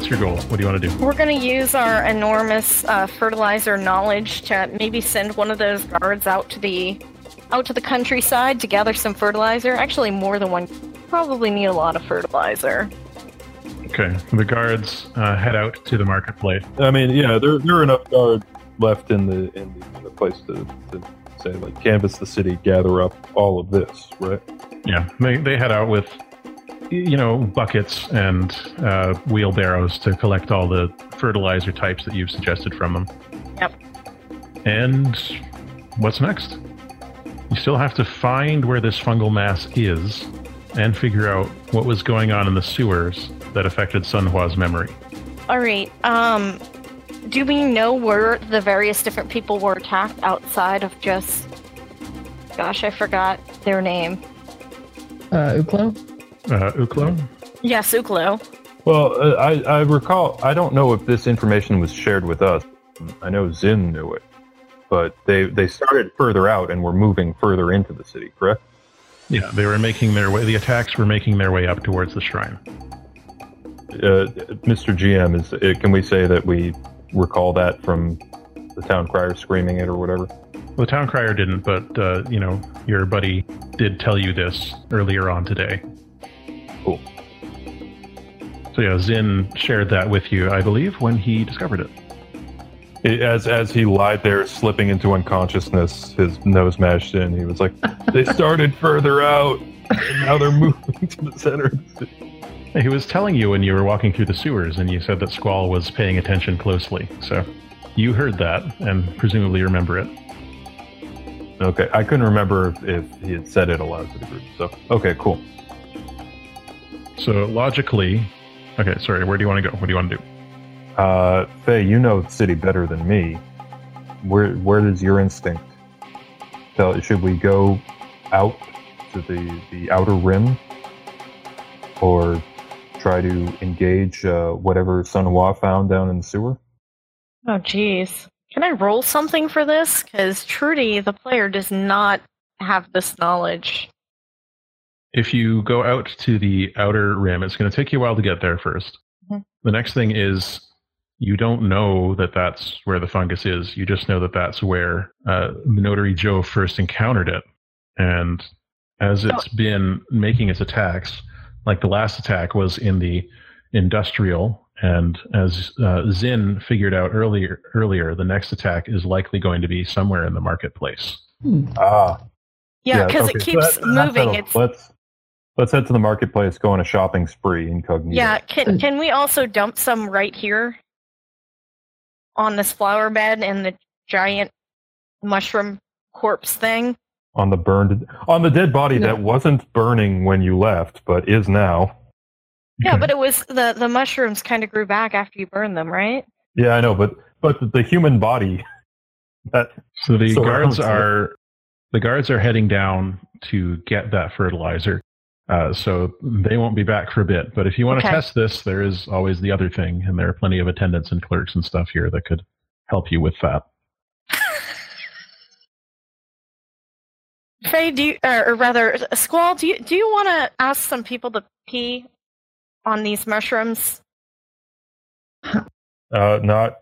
All right. So, what's your goal? What do you want to do? We're going to use our enormous uh, fertilizer knowledge to maybe send one of those guards out to the out to the countryside to gather some fertilizer. Actually, more than one. Probably need a lot of fertilizer. Okay. The guards uh, head out to the marketplace. I mean, yeah, there, there are enough guards left in the in the, in the place to, to say like canvass the city, gather up all of this, right? Yeah. They they head out with you know buckets and uh, wheelbarrows to collect all the fertilizer types that you've suggested from them. Yep. And what's next? You still have to find where this fungal mass is and figure out what was going on in the sewers that affected Sunhua's memory. All right. Um, do we know where the various different people were attacked outside of just? Gosh, I forgot their name. Uh, Uklo? Uh, Uklo? Yes, Uklo. Well, uh, I, I recall. I don't know if this information was shared with us. I know Zin knew it, but they they started further out and were moving further into the city. Correct? Yeah, they were making their way. The attacks were making their way up towards the shrine. Uh, Mr. GM, is uh, can we say that we recall that from the town crier screaming it or whatever? The town crier didn't, but uh, you know your buddy did tell you this earlier on today. Cool. So yeah, Zin shared that with you, I believe, when he discovered it. It- As as he lied there, slipping into unconsciousness, his nose mashed in. He was like, "They started further out, and now they're moving to the center." of the city." He was telling you when you were walking through the sewers, and you said that Squall was paying attention closely. So you heard that, and presumably remember it. Okay, I couldn't remember if, if he had said it aloud to the group. So, okay, cool. So logically, okay, sorry, where do you want to go? What do you want to do? Uh, Faye, you know the city better than me. Where where does your instinct tell? Should we go out to the the outer rim, or try to engage uh, whatever Sun Hua found down in the sewer? Oh, jeez. Can I roll something for this? Because Trudy, the player, does not have this knowledge. If you go out to the outer rim, it's going to take you a while to get there 1st Mhm. The next thing is you don't know that that's where the fungus is. You just know that that's where uh, Notary Joe first encountered it. And as it's been making its attacks, like the last attack was in the industrial, and as uh, Zin figured out earlier, earlier, the next attack is likely going to be somewhere in the marketplace. Ah, Yeah, because okay, it so keeps that- moving. It's let's let's head to the marketplace. Go on a shopping spree incognito. yeah. Can hmm. can we also dump some right here on this flower bed and the giant mushroom corpse thing? on the burned on the dead body No. that wasn't burning when you left, but is now. Yeah, but it was the the mushrooms kind of grew back after you burned them, right? Yeah, I know, but but the, the human body that So the So guards around- are the guards are heading down to get that fertilizer. Uh, so they won't be back for a bit. But if you want to test this, there is always the other thing, and there are plenty of attendants and clerks and stuff here that could help you with that. Faye, do you, or, or rather, Squall, do you do you want to ask some people to pee on these mushrooms? uh not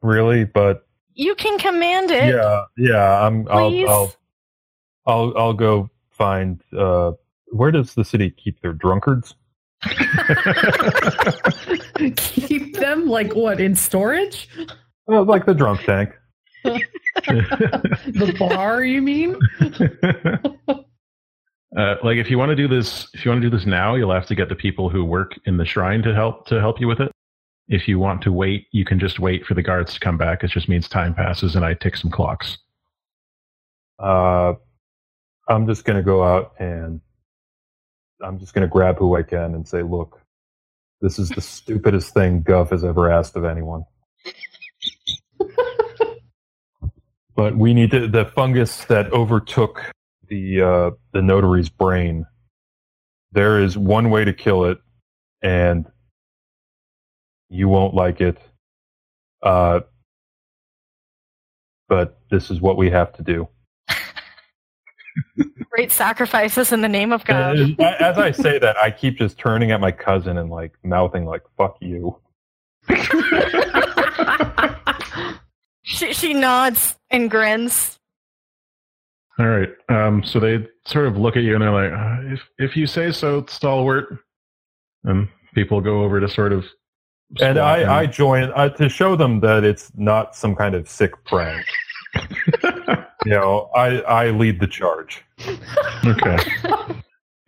really, but You can command it. yeah, yeah, I'm I'll Please. I'll I'll I'll go find uh where does the city keep their drunkards? Keep them like what in storage? Uh, like the drunk tank. The bar, you mean? uh, like if you want to do this, if you want to do this now, you'll have to get the people who work in the shrine to help to help you with it. If you want to wait, you can just wait for the guards to come back. It just means time passes, and I tick some clocks. Uh I'm just gonna go out and I'm just gonna grab who I can and say, look, this is the stupidest thing Gov has ever asked of anyone. but we need to the fungus that overtook the uh, the notary's brain. There is one way to kill it, and you won't like it. Uh, but this is what we have to do. Great sacrifices in the name of God. As I say that, I keep just turning at my cousin and like mouthing like "fuck you." She, she nods and grins. All right. Um, so they sort of look at you and they're like, uh, "If if you say so, stalwart." And people go over to sort of. And swap I, I join uh, to show them that it's not some kind of sick prank. You know, I, I lead the charge. okay.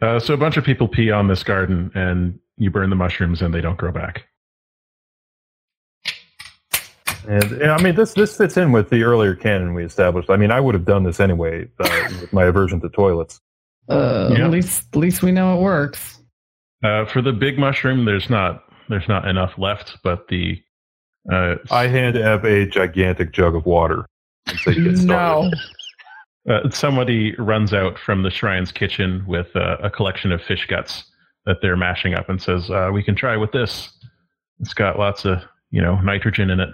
Uh, so a bunch of people pee on this garden, and you burn the mushrooms, and they don't grow back. And, and I mean, this this fits in with the earlier canon we established. I mean, I would have done this anyway uh, with my aversion to toilets. Uh, Yeah. At least, at least we know it works. Uh, for the big mushroom, there's not there's not enough left, but the uh, I hand Ev a gigantic jug of water and say, "Get started." No. uh, somebody runs out from the shrine's kitchen with uh, a collection of fish guts that they're mashing up and says, uh, "We can try with this. It's got lots of you know nitrogen in it."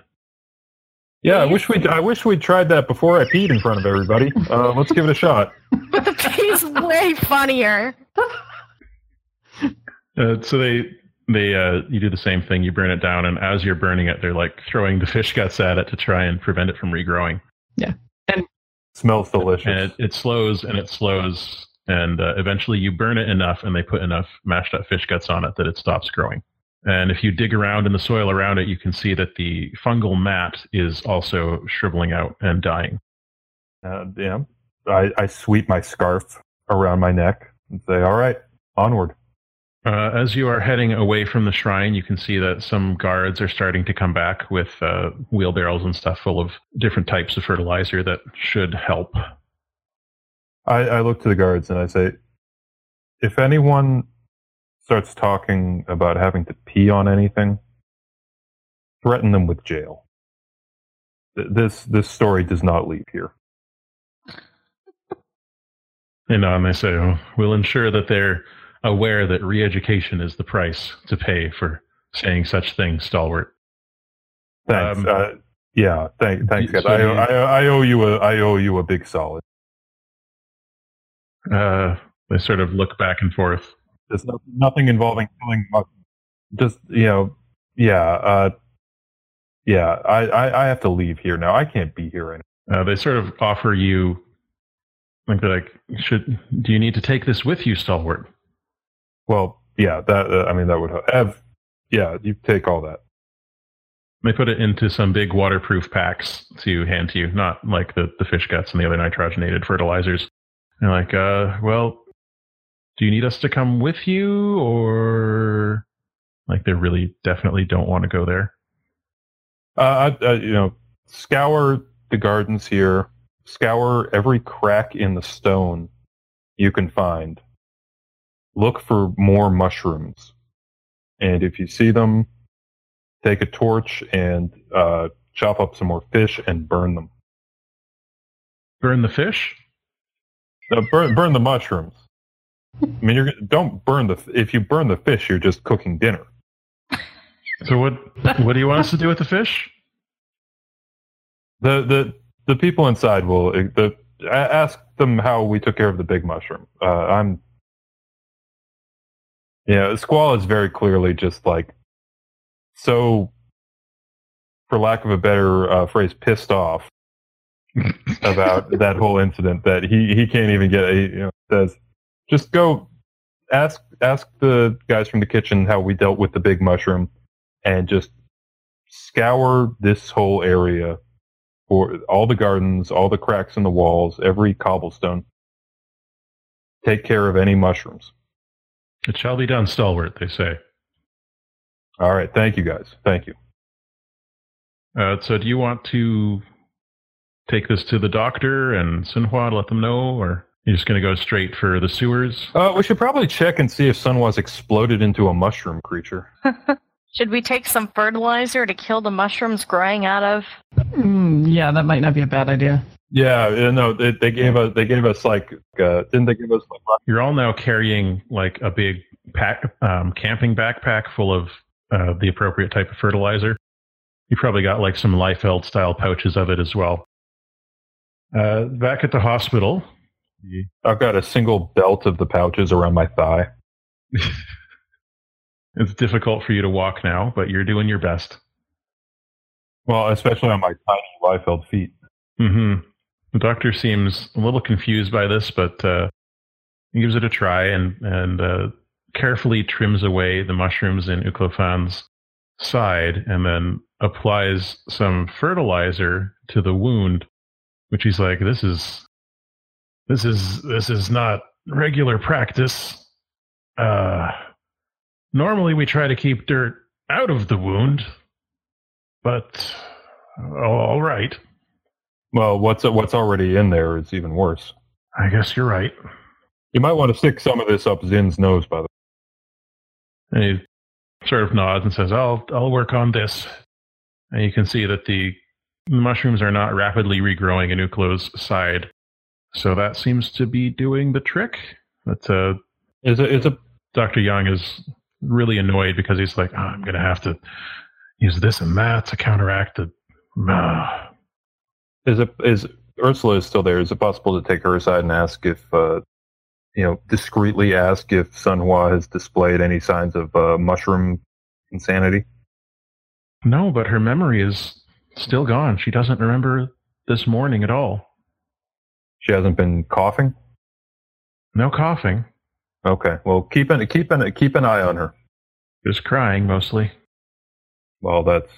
Yeah, I wish we I wish we'd tried that before I peed in front of everybody. Uh, let's give it a shot. But the pee's way funnier. Uh, so they they uh, you do the same thing. You burn it down, and as you're burning it, they're like throwing the fish guts at it to try and prevent it from regrowing. Smells delicious. And it, it slows and it slows, and uh, eventually you burn it enough, and they put enough mashed up fish guts on it that it stops growing. And if you dig around in the soil around it, you can see that the fungal mat is also shriveling out and dying. Uh, yeah, I, I sweep my scarf around my neck and say, "All right, onward." Uh, as you are heading away from the shrine, you can see that some guards are starting to come back with uh, wheelbarrows and stuff full of different types of fertilizer that should help. I, I look to the guards and I say, "If anyone starts talking about having to pee on anything, threaten them with jail. Th- This this story does not leave here." And on they say, we'll ensure that they're aware that re-education is the price to pay for saying such things, stalwart. Thanks. Um, uh, yeah, thank, thanks, so. I, you- I, I owe you a I owe you a big solid. Uh, they sort of look back and forth. There's no, nothing involving killing. Just you know, yeah, uh, yeah. I, I I have to leave here now. I can't be here anymore. Uh, they sort of offer you, like they're like, should do you need to take this with you, stalwart? Well, yeah. That uh, I mean, that would help. Ev, yeah, you take all that. They put it into some big waterproof packs to hand to you, not like the, the fish guts and the other nitrogenated fertilizers. They're like, uh, well, do you need us to come with you, or like they really definitely don't want to go there? Uh, I, uh, you know, scour the gardens here. Scour every crack in the stone you can find. Look for more mushrooms, and if you see them, take a torch and uh, chop up some more fish and burn them. Burn the fish? Uh, burn burn the mushrooms. I mean, you're don't burn the if you burn the fish, you're just cooking dinner. So what? what do you want us to do with the fish? The the the people inside will the a- ask them how we took care of the big mushroom. Uh, I'm yeah, Squall is very clearly just like so, for lack of a better uh, phrase, pissed off about that whole incident that he he can't even get a you know says just go ask ask the guys from the kitchen how we dealt with the big mushroom and just scour this whole area for all the gardens, all the cracks in the walls, every cobblestone. Take care of any mushrooms. It shall be done, stalwart. They say. All right, thank you guys. Thank you. Uh, so, do you want to take this to the doctor and Sunhua to let them know, or you're just going to go straight for the sewers? Uh, we should probably check and see if Sunhua's exploded into a mushroom creature. Should we take some fertilizer to kill the mushrooms growing out of? Mm, yeah, that might not be a bad idea. Yeah, uh, no, they, they gave us they gave us like uh, didn't they give us like You're all now carrying like a big pack, um, camping backpack full of uh, the appropriate type of fertilizer. You probably got like some Liefeld style pouches of it as well. Uh, back at the hospital, I've got a single belt of the pouches around my thigh. It's difficult for you to walk now, but you're doing your best. Well, especially on my tiny Liefeld feet. hmm The doctor seems a little confused by this, but uh, he gives it a try and and uh, carefully trims away the mushrooms in Uklofan's side, and then applies some fertilizer to the wound, which he's like, "This is this is this is not regular practice. Uh, normally we try to keep dirt out of the wound, but all right. Well, what's what's already in there is even worse. I guess you're right." You might want to stick some of this up Zin's nose, by the way. And he sort of nods and says, "I'll I'll work on this." And you can see that the mushrooms are not rapidly regrowing in Uklo's side, so that seems to be doing the trick. But uh, Is it is a Doctor Young is really annoyed because he's like, oh, "I'm going to have to use this and that to counteract the." Uh, is it is Ursula is still there? Is it possible to take her aside and ask if uh, you know discreetly ask if Sunhua has displayed any signs of uh, mushroom insanity? no, but her memory is still gone. She doesn't remember this morning at all. She hasn't been coughing. No coughing, Okay, well keep an keep an keep an eye on her. just crying mostly. Well, that's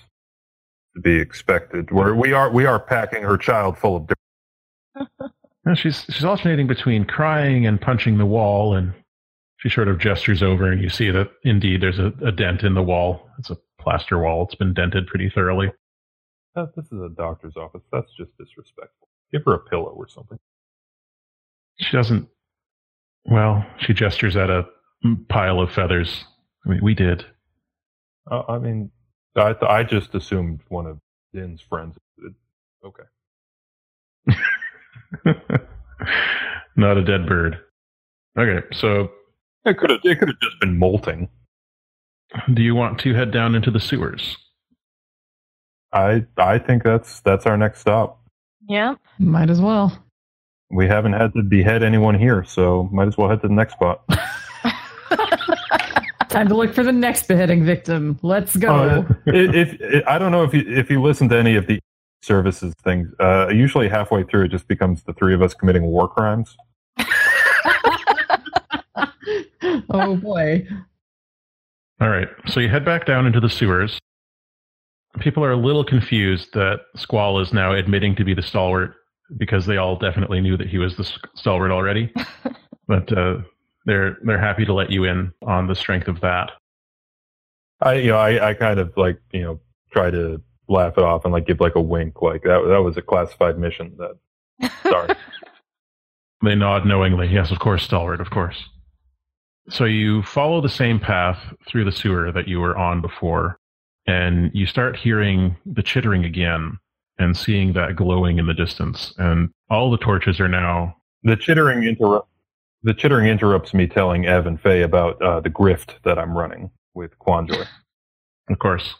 to be expected. We're, we are we are packing her child full of dirt. No, she's she's alternating between crying and punching the wall, and she sort of gestures over, and you see that indeed there's a, a dent in the wall. It's a plaster wall. It's been dented pretty thoroughly. Uh, this is a doctor's office. That's just disrespectful. Give her a pillow or something. She doesn't. Well, she gestures at a pile of feathers. I mean, we did. Uh, I mean, I th- I just assumed one of Din's friends. did. Okay. Not a dead bird. Okay, so It could have it could have just been molting. do you want to head down into the sewers? I I think that's that's our next stop. Yeah. Might as well. We haven't had to behead anyone here, so might as well head to the next spot. Time to look for the next beheading victim. Let's go. Uh, if, if I don't know if you if you listen to any of the services things, uh, usually halfway through it just becomes the three of us committing war crimes. oh boy. All right, so you head back down into the sewers. People are a little confused that Squall is now admitting to be the stalwart because they all definitely knew that he was the stalwart already. but uh, they're they're happy to let you in on the strength of that. I you know I, I kind of like you know try to laugh it off and like give like a wink like that that was a classified mission that sorry They nod knowingly. Yes, of course, stalwart, of course. So you follow the same path through the sewer that you were on before, and you start hearing the chittering again and seeing that glowing in the distance. And all the torches are now the chittering interrupt the chittering interrupts me telling Ev and Faye about uh, the grift that I'm running with Quanjoy. Of course.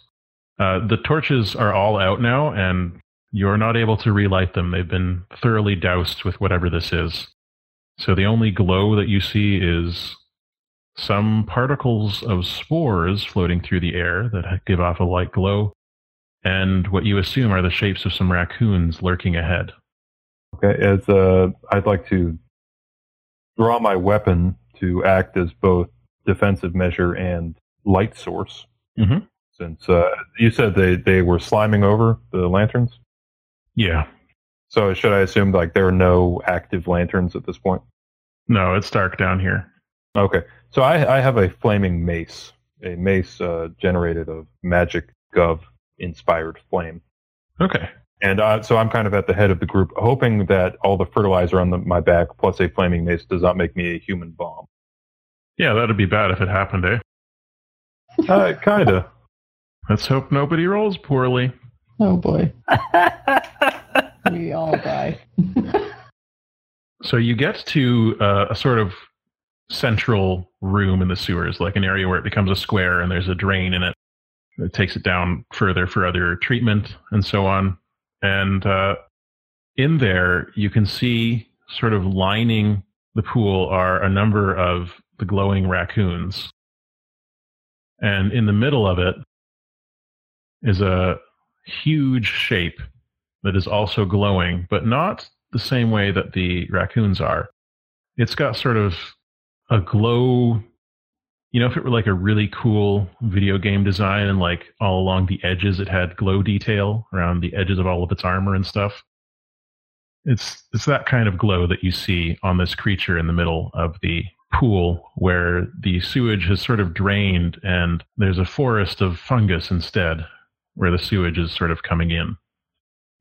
Uh, the torches are all out now, and you're not able to relight them. They've been thoroughly doused with whatever this is. So the only glow that you see is some particles of spores floating through the air that give off a light glow, and what you assume are the shapes of some raccoons lurking ahead. Okay, as uh, I'd like to draw my weapon to act as both defensive measure and light source. Mhm. Since uh, you said they, they were sliming over the lanterns, Yeah. so should I assume like there are no active lanterns at this point? No, it's dark down here. Okay, so I, I have a flaming mace, a mace uh, generated of magic gov inspired flame. Okay. And uh, so I'm kind of at the head of the group, hoping that all the fertilizer on the, my back plus a flaming mace does not make me a human bomb. Yeah, that'd be bad if it happened, eh? Uh, kinda. Let's hope nobody rolls poorly. Oh boy. we all die. So you get to uh, a sort of central room in the sewers, like an area where it becomes a square and there's a drain in it. It takes it down further for other treatment and so on. And uh, in there, you can see sort of lining the pool are a number of the glowing raccoons. And in the middle of it is a huge shape that is also glowing, but not the same way that the raccoons are. It's got sort of a glow. You know, if it were like a really cool video game design and like all along the edges it had glow detail around the edges of all of its armor and stuff. It's it's that kind of glow that you see on this creature in the middle of the pool where the sewage has sort of drained and there's a forest of fungus instead where the sewage is sort of coming in.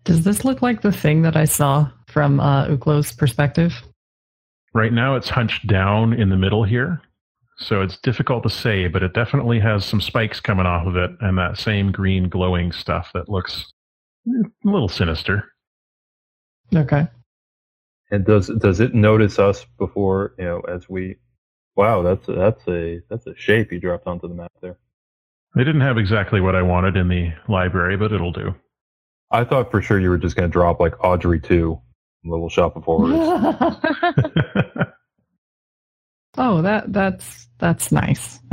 Does this look like the thing that I saw from uh, Uklo's perspective? Right now it's hunched down in the middle here. So it's difficult to say, but it definitely has some spikes coming off of it and that same green glowing stuff that looks a little sinister. Okay. And does does it notice us before you know as we? Wow, that's a, that's a that's a shape you dropped onto the map there. They didn't have exactly what I wanted in the library, but it'll do. I thought for sure you were just going to drop like Audrey two, Little Shop of Horrors. oh, that that's that's nice.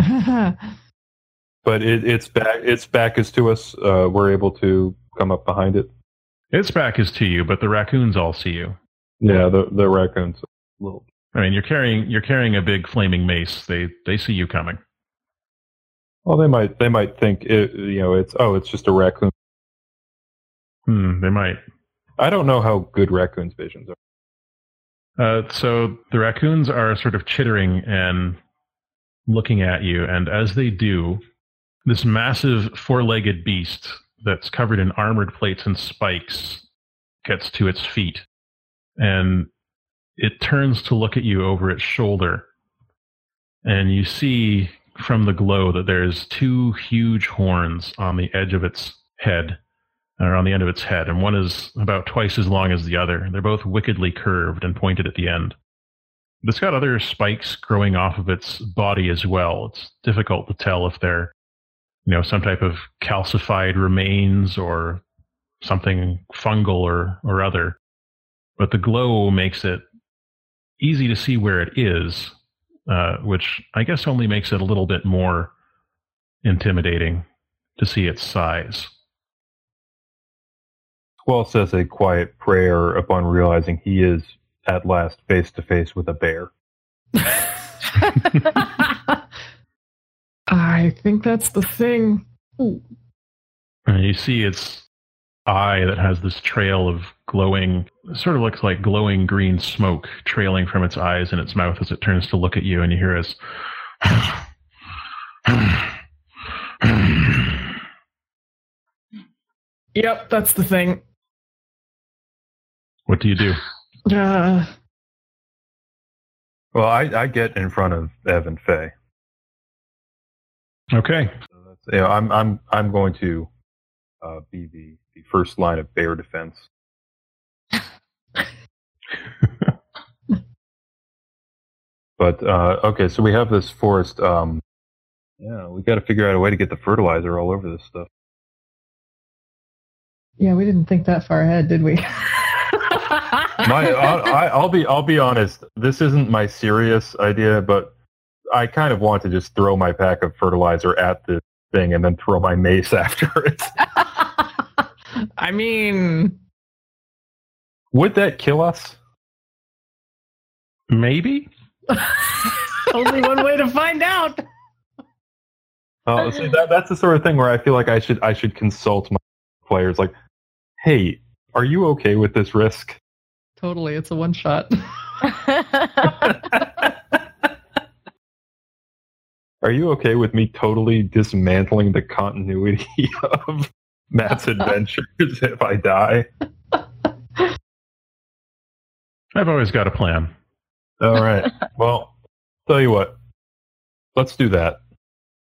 but it, it's back. Its back is to us. Uh, we're able to come up behind it. its back is to you, but the raccoons all see you. Yeah, the the raccoons. Little. I mean, you're carrying you're carrying a big flaming mace. They they see you coming. Well, they might they might think it, you know it's oh it's just a raccoon. Hmm, they might. I don't know how good raccoons' visions are. Uh, so the raccoons are sort of chittering and looking at you, and as they do, this massive four-legged beast that's covered in armored plates and spikes gets to its feet, and it turns to look at you over its shoulder, and you see from the glow that there's two huge horns on the edge of its head or on the end of its head, and one is about twice as long as the other. They're both wickedly curved and pointed at the end. It's got other spikes growing off of its body as well. It's difficult to tell if they're, you know, some type of calcified remains or something fungal or, or other. But the glow makes it easy to see where it is, uh, which I guess only makes it a little bit more intimidating to see its size. Squall says a quiet prayer upon realizing he is at last face to face with a bear. I think that's the thing. Ooh. And you see its eye that has this trail of glowing, sort of looks like glowing green smoke trailing from its eyes and its mouth as it turns to look at you, and you hear this. Yep, that's the thing. What do you do? Uh, Well, I, I get in front of Ev and Faye. Okay. So that's, you know, I'm I'm I'm going to uh, be the, the first line of bear defense. but uh, okay, so we have this forest. Um, yeah, we got to figure out a way to get the fertilizer all over this stuff. yeah, we didn't think that far ahead, did we? My, I'll, I, I'll be I'll be honest. This isn't my serious idea, but I kind of want to just throw my pack of fertilizer at the thing and then throw my mace after it. I mean, Would that kill us? Maybe? only one way to find out. Uh, see, that, that's the sort of thing where I feel like I should I should consult my players. Like, hey, are you okay with this risk? Totally, it's a one shot. Are you okay with me totally dismantling the continuity of Matt's adventures if I die? I've always got a plan. All right. Well, tell you what. Let's do that.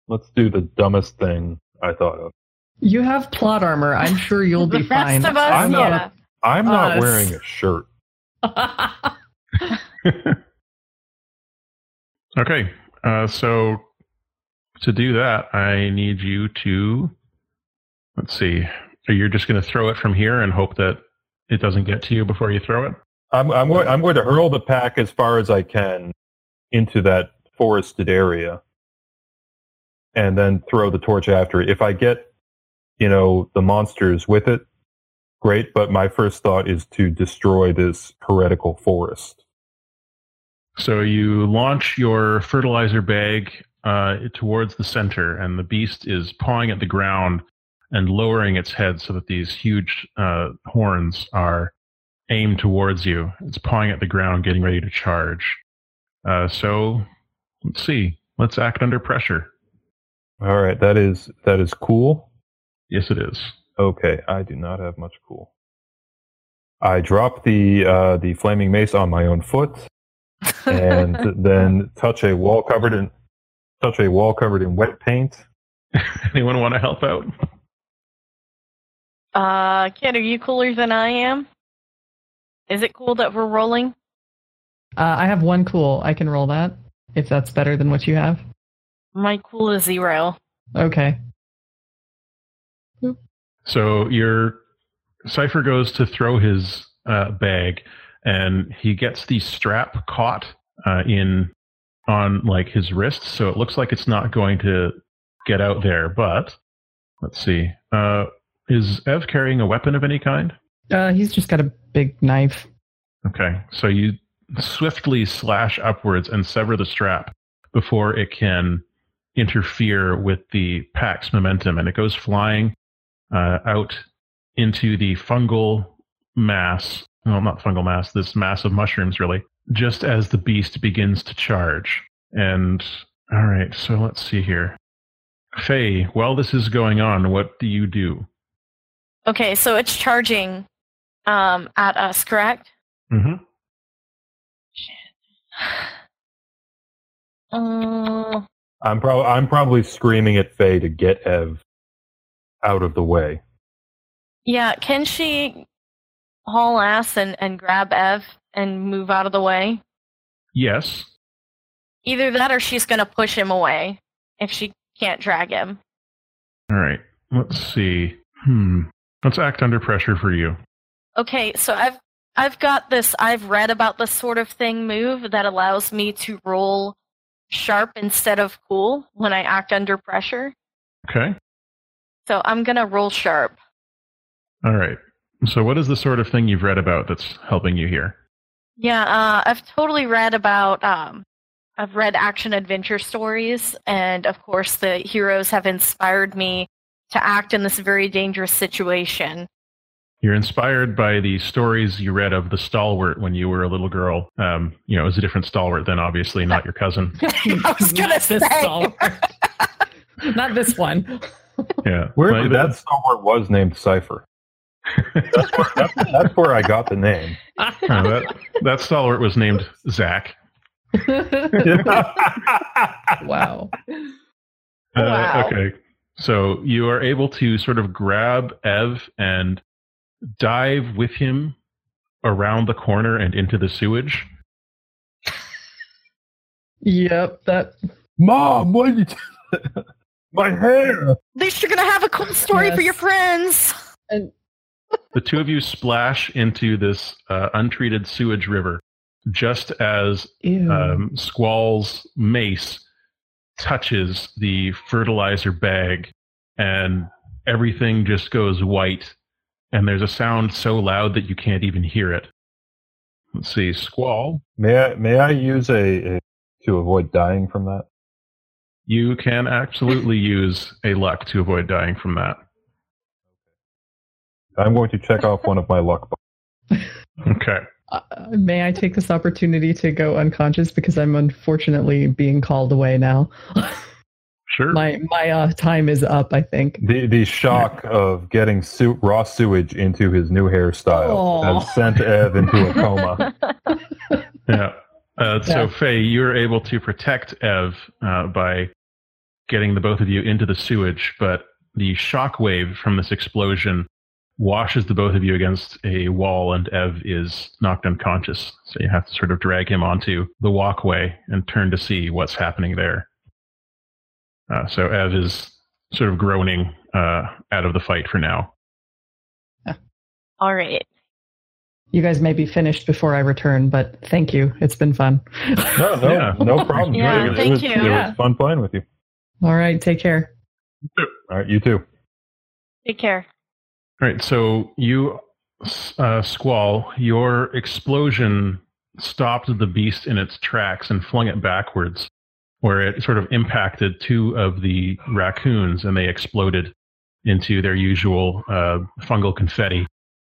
Let's do the dumbest thing I thought of. You have plot armor. I'm sure you'll the be fine. rest of us, I'm not- yeah. I'm not Us. wearing a shirt. Okay. Uh, so to do that, I need you to. Let's see. You're you just going to throw it from here and hope that it doesn't get to you before you throw it? I'm I'm going I'm going to hurl the pack as far as I can into that forested area, and then throw the torch after it. If I get, you know, the monsters with it, great. But my first thought is to destroy this heretical forest. So you launch your fertilizer bag uh, towards the center, and the beast is pawing at the ground and lowering its head so that these huge uh, horns are aimed towards you. It's pawing at the ground, getting ready to charge. Uh, so let's see. Let's act under pressure. All right, that is that is cool. Yes, it is. Okay, I do not have much cool. I drop the uh, the flaming mace on my own foot, and then touch a wall covered in touch a wall covered in wet paint. Anyone want to help out? Uh, Ken, are you cooler than I am? Is it cool that we're rolling? Uh, I have one cool. I can roll that if that's better than what you have. My cool is zero. Okay. So your Cipher goes to throw his uh, bag, and he gets the strap caught uh, in on like his wrist, so it looks like it's not going to get out there. But let's see. Uh, is Ev carrying a weapon of any kind? Uh, he's just got a big knife. Okay, so you swiftly slash upwards and sever the strap before it can interfere with the pack's momentum, and it goes flying uh, out into the fungal mass. Well, not fungal mass, this mass of mushrooms, really, just as the beast begins to charge. And, all right, so let's see here. Faye, while this is going on, what do you do? Okay, so it's charging um, at us, correct? Mm-hmm. Uh, I'm probably I'm probably screaming at Faye to get Ev out of the way. yeah, can she haul ass and, and grab Ev and move out of the way? Yes. Either that or she's going to push him away if she can't drag him. All right. Let's see. Hmm. Let's act under pressure for you. Okay, so I've I've got this I've read about this sort of thing move that allows me to roll sharp instead of cool when I act under pressure. Okay. So I'm going to roll sharp. All right. So, what is the sort of thing you've read about that's helping you here? Yeah, uh, I've totally read about. Um, I've read action adventure stories, and of course, the heroes have inspired me to act in this very dangerous situation. You're inspired by the stories you read of the stalwart when you were a little girl. Um, you know, it was a different stalwart then, obviously, not your cousin. I was gonna Not this say. stalwart. Not this one. Yeah. Where Well, that stalwart was named Cipher. That's, that's where I got the name. uh, that, that stalwart was named Zach. wow. Uh, Wow. Okay. So you are able to sort of grab Ev and dive with him around the corner and into the sewage. Yep, that Mom, what did you My hair. At least you're gonna have a cool story for your friends. and The two of you splash into this uh, untreated sewage river just as um, Squall's mace touches the fertilizer bag, and everything just goes white. And there's a sound so loud that you can't even hear it. Let's see, Squall, May I may I use a, a to avoid dying from that? You can absolutely use a luck to avoid dying from that. I'm going to check off one of my luck. bo- Okay. Uh, may I take this opportunity to go unconscious because I'm unfortunately being called away now. Sure. my my uh, time is up. I think. The the shock of getting su- raw sewage into his new hairstyle Aw. has sent Ev into a coma. Yeah. Uh, so, Yeah. Faye, you're able to protect Ev uh, by getting the both of you into the sewage, but the shock wave from this explosion washes the both of you against a wall, and Ev is knocked unconscious. So you have to sort of drag him onto the walkway and turn to see what's happening there. Uh, so Ev is sort of groaning uh, out of the fight for now. All right. You guys may be finished before I return, but thank you. It's been fun. No, no, Yeah. no problem. Yeah, it, thank was, you. It Yeah. was fun playing with you. All right, take care. All right, you too. Take care. All right, so you, uh, Squall, your explosion stopped the beast in its tracks and flung it backwards, where it sort of impacted two of the raccoons and they exploded into their usual uh, fungal confetti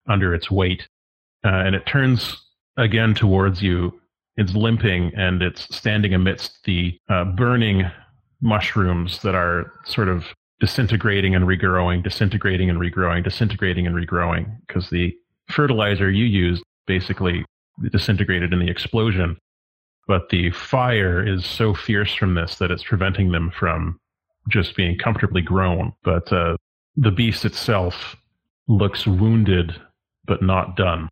under its weight. Uh, and it turns again towards you. It's limping and it's standing amidst the uh, burning mushrooms that are sort of disintegrating and regrowing, disintegrating and regrowing, disintegrating and regrowing, because the fertilizer you used basically disintegrated in the explosion. But the fire is so fierce from this that it's preventing them from just being comfortably grown. But uh, the beast itself looks wounded, but not done.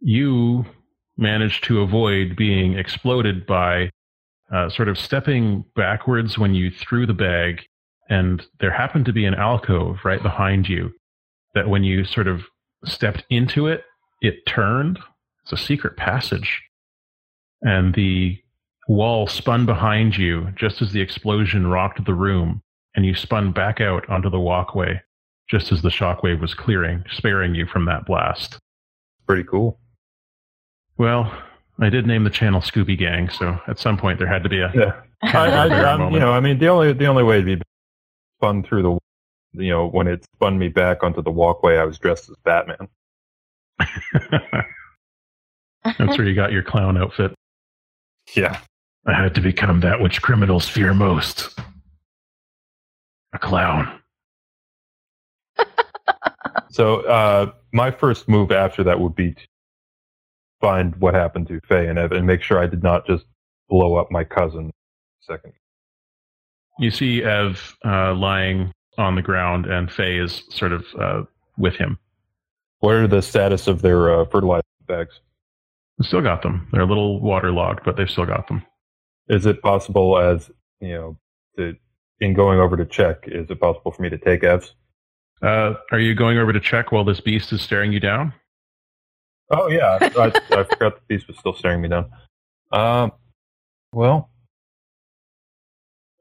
You managed to avoid being exploded by uh, sort of stepping backwards when you threw the bag, and there happened to be an alcove right behind you that when you sort of stepped into it, it turned. It's a secret passage. And the wall spun behind you just as the explosion rocked the room, and you spun back out onto the walkway just as the shockwave was clearing, sparing you from that blast. Pretty cool. Well, I did name the channel Scooby Gang, so at some point there had to be a. Yeah, I, I, Fair I'm, moment. you know, I mean, the only the only way to be spun through the, you know, when it spun me back onto the walkway, I was dressed as Batman. That's where you got your clown outfit. Yeah. I had to become that which criminals fear most a clown. So uh, my first move after that would be to find what happened to Faye and Ev and make sure I did not just blow up my cousin. Second. You see Ev uh, lying on the ground, and Faye is sort of uh, with him. What are the status of their uh, fertilizer bags? Still got them. They're a little waterlogged, but they've still got them. Is it possible as you know to in going over to check? Is it possible for me to take Ev's? Uh, are you going over to check while this beast is staring you down? Oh yeah, I, I, forgot the beast was still staring me down. Um, well,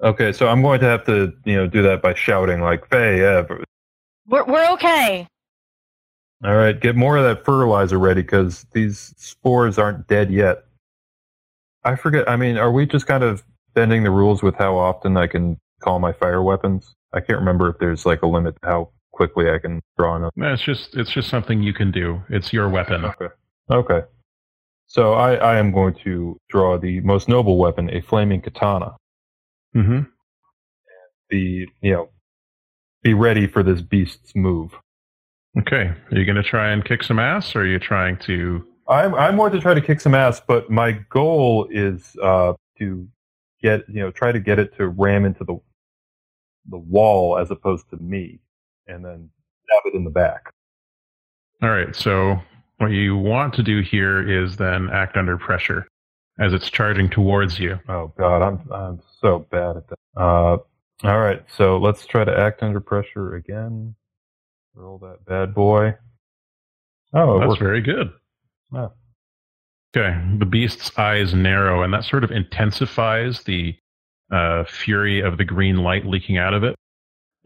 okay, so I'm going to have to you know do that by shouting like Faye, Yeah. We're we're okay. All right, get more of that fertilizer ready because these spores aren't dead yet. I forget. I mean, are we just kind of bending the rules with how often I can call my fire weapons? I can't remember if there's like a limit to how quickly I can draw enough. No, it's just it's just something you can do. It's your weapon. Okay. Okay. So I, I am going to draw the most noble weapon, a flaming katana. Mm-hmm. Be you know, be ready for this beast's move. Okay. Are you going to try and kick some ass, or are you trying to? I'm I'm going to try to kick some ass, but my goal is uh, to get you know try to get it to ram into the the wall as opposed to me, and then stab it in the back. All right. So what you want to do here is then act under pressure as it's charging towards you. Oh God, I'm I'm so bad at that. Uh, all right, so let's try to act under pressure again. Roll that bad boy. Oh, it That's worked. very good. Okay. The beast's eyes narrow, and that sort of intensifies the uh, fury of the green light leaking out of it.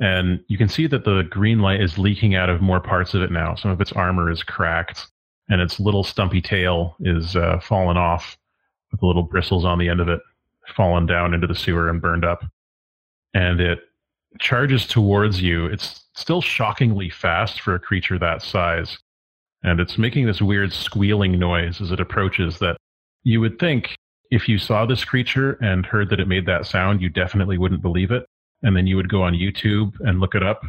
And you can see that the green light is leaking out of more parts of it now. Some of its armor is cracked, and its little stumpy tail is uh, fallen off with the little bristles on the end of it fallen down into the sewer and burned up. And it charges towards you. It's still shockingly fast for a creature that size and it's making this weird squealing noise as it approaches that you would think if you saw this creature and heard that it made that sound, you definitely wouldn't believe it. And then you would go on YouTube and look it up.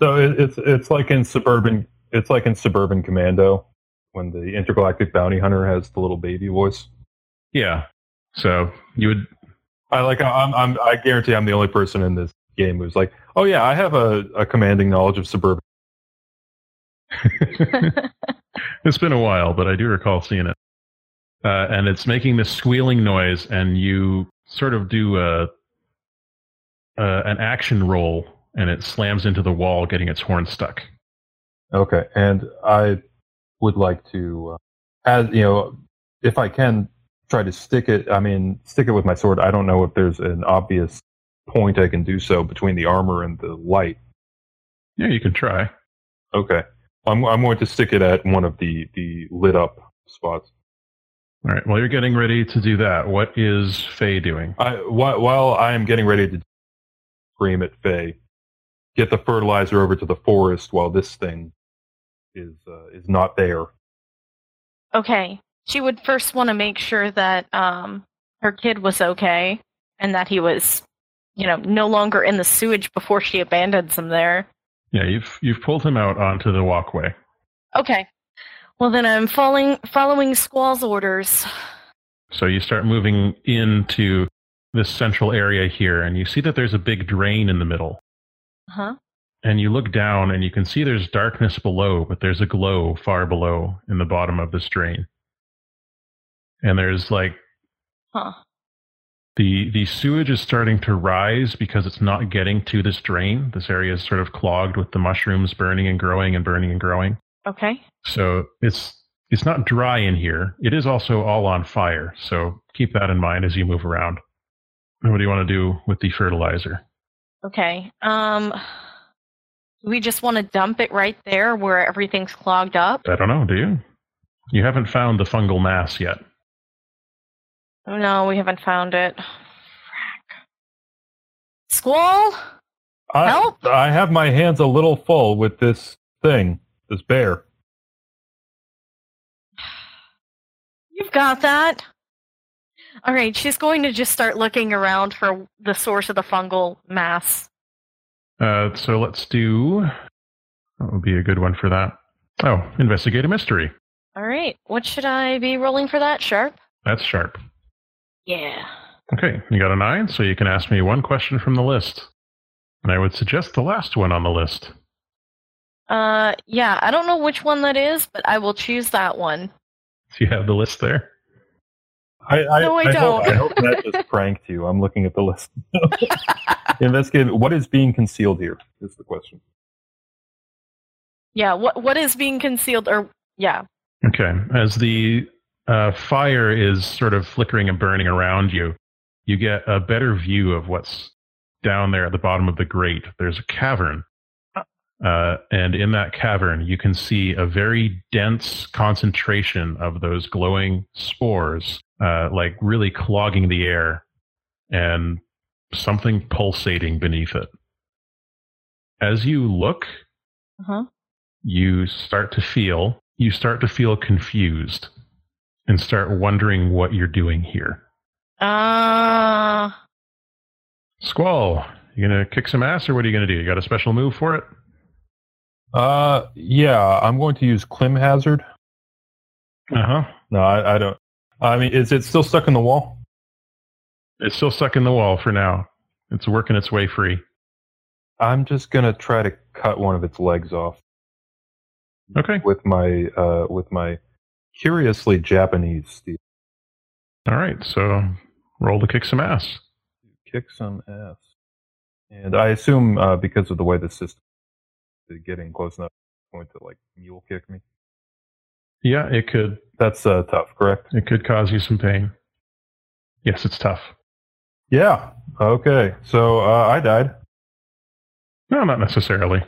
So it's it's like in suburban it's like in suburban commando when the intergalactic bounty hunter has the little baby voice. Yeah. So you would I like I'm I'm I guarantee I'm the only person in this game who's like, oh yeah, I have a, a commanding knowledge of suburban. it's been a while, but I do recall seeing it. Uh, and it's making this squealing noise, and you sort of do a, uh, an action roll, and it slams into the wall, getting its horn stuck. Okay, and I would like to, uh, as you know, if I can try to stick it. I mean, stick it with my sword. I don't know if there's an obvious point I can do so between the armor and the light. Yeah, you can try. Okay, I'm I'm going to stick it at one of the the lit up spots. All right. While you're getting ready to do that, what is Faye doing? I while, while I am getting ready to scream at Faye, get the fertilizer over to the forest while this thing is uh, is not there. Okay. She would first want to make sure that um, her kid was okay and that he was, you know, no longer in the sewage before she abandons him there. Yeah, you've you've pulled him out onto the walkway. Okay. Well, then I'm following following Squall's orders. So you start moving into this central area here, and you see that there's a big drain in the middle. Huh? And you look down, and you can see there's darkness below, but there's a glow far below in the bottom of this drain. And there's like Huh. the the sewage is starting to rise because it's not getting to this drain. This area is sort of clogged with the mushrooms burning and growing and burning and growing. Okay. So it's it's not dry in here. It is also all on fire. So keep that in mind as you move around. And what do you want to do with the fertilizer? Okay. Um we just want to dump it right there where everything's clogged up? I don't know. Do you? You haven't found the fungal mass yet. Oh no, we haven't found it. Frack. Squall? I, Help! I have my hands a little full with this thing, this bear. You've got that. All right, she's going to just start looking around for the source of the fungal mass. Uh, so let's do. That would be a good one for that. Oh, investigate a mystery. All right, what should I be rolling for that, Sharp? That's sharp. Yeah. Okay, you got a nine, so you can ask me one question from the list. And I would suggest the last one on the list. Uh, yeah, I don't know which one that is, but I will choose that one. Do you have the list there? I, I, No, I Hope, don't. I hope that just pranked you. I'm looking at the list. Investigate. What is being concealed here? Is the question. Yeah, what what is being concealed? Or yeah, Okay. As the uh, fire is sort of flickering and burning around you, you get a better view of what's down there at the bottom of the grate. There's a cavern. Uh, and in that cavern, you can see a very dense concentration of those glowing spores, uh, like really clogging the air, and something pulsating beneath it. As you look, uh-huh. you start to feel you start to feel confused and start wondering what you're doing here. Uh, Squall, you gonna kick some ass or what are you gonna do? You got a special move for it? Uh, yeah, I'm going to use Climhazzard. Uh huh. No, I, I don't. I mean, is it still stuck in the wall? It's still stuck in the wall for now. It's working its way free. I'm just gonna try to cut one of its legs off Okay. with my uh with my curiously Japanese steel. All right. So roll to kick some ass. Kick some ass. And I assume uh, because of the way the system getting close enough, it's going to like mule kick me. Yeah, it could. That's uh, tough, correct? It could cause you some pain. Yes, it's tough. Yeah. Okay. So uh, I died. No, not necessarily.